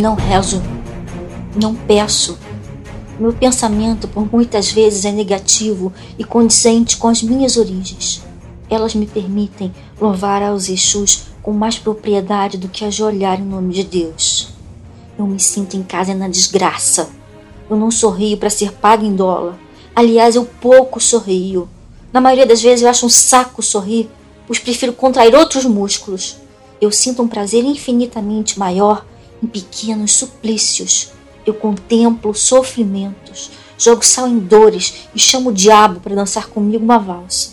Não rezo, não peço. Meu pensamento por muitas vezes é negativo e condizente com as minhas origens. Elas me permitem louvar aos Exus com mais propriedade do que ajoelhar em nome de Deus. Eu me sinto em casa na desgraça. Eu não sorrio para ser pago em dólar. Aliás, eu pouco sorrio. Na maioria das vezes eu acho um saco sorrir, pois prefiro contrair outros músculos. Eu sinto um prazer infinitamente maior em pequenos suplícios. Eu contemplo sofrimentos, jogo sal em dores e chamo o diabo para dançar comigo uma valsa.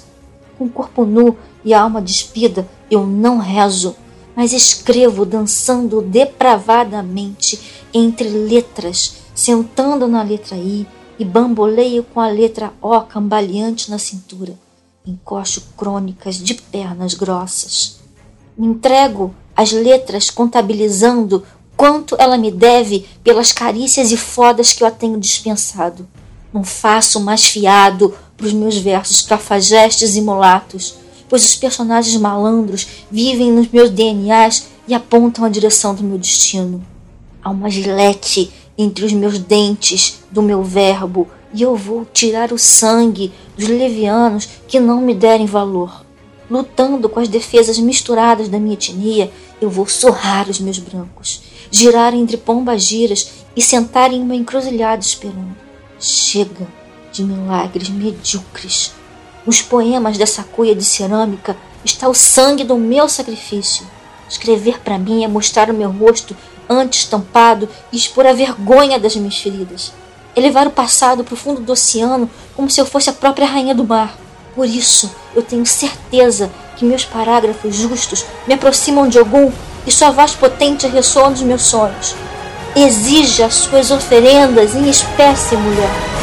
Com o corpo nu e a alma despida, eu não rezo, mas escrevo dançando depravadamente entre letras, sentando na letra I e bamboleio com a letra O cambaleante na cintura. Encosto crônicas de pernas grossas. Me entrego às letras contabilizando quanto ela me deve pelas carícias e fodas que eu a tenho dispensado. Não faço mais fiado para os meus versos cafajestes e mulatos, pois os personagens malandros vivem nos meus DNAs e apontam a direção do meu destino. Há uma gilete entre os meus dentes do meu verbo e eu vou tirar o sangue dos levianos que não me derem valor. Lutando com as defesas misturadas da minha etnia, eu vou sorrar os meus brancos girar entre pombas giras e sentar em uma encruzilhada esperando. Chega de milagres medíocres. Nos poemas dessa cuia de cerâmica está o sangue do meu sacrifício. Escrever para mim é mostrar o meu rosto antes estampado e expor a vergonha das minhas feridas. É levar o passado para o fundo do oceano como se eu fosse a própria rainha do mar. Por isso, eu tenho certeza que meus parágrafos justos me aproximam de algum e sua voz potente ressoa nos meus sonhos. Exija suas oferendas em espécie, mulher.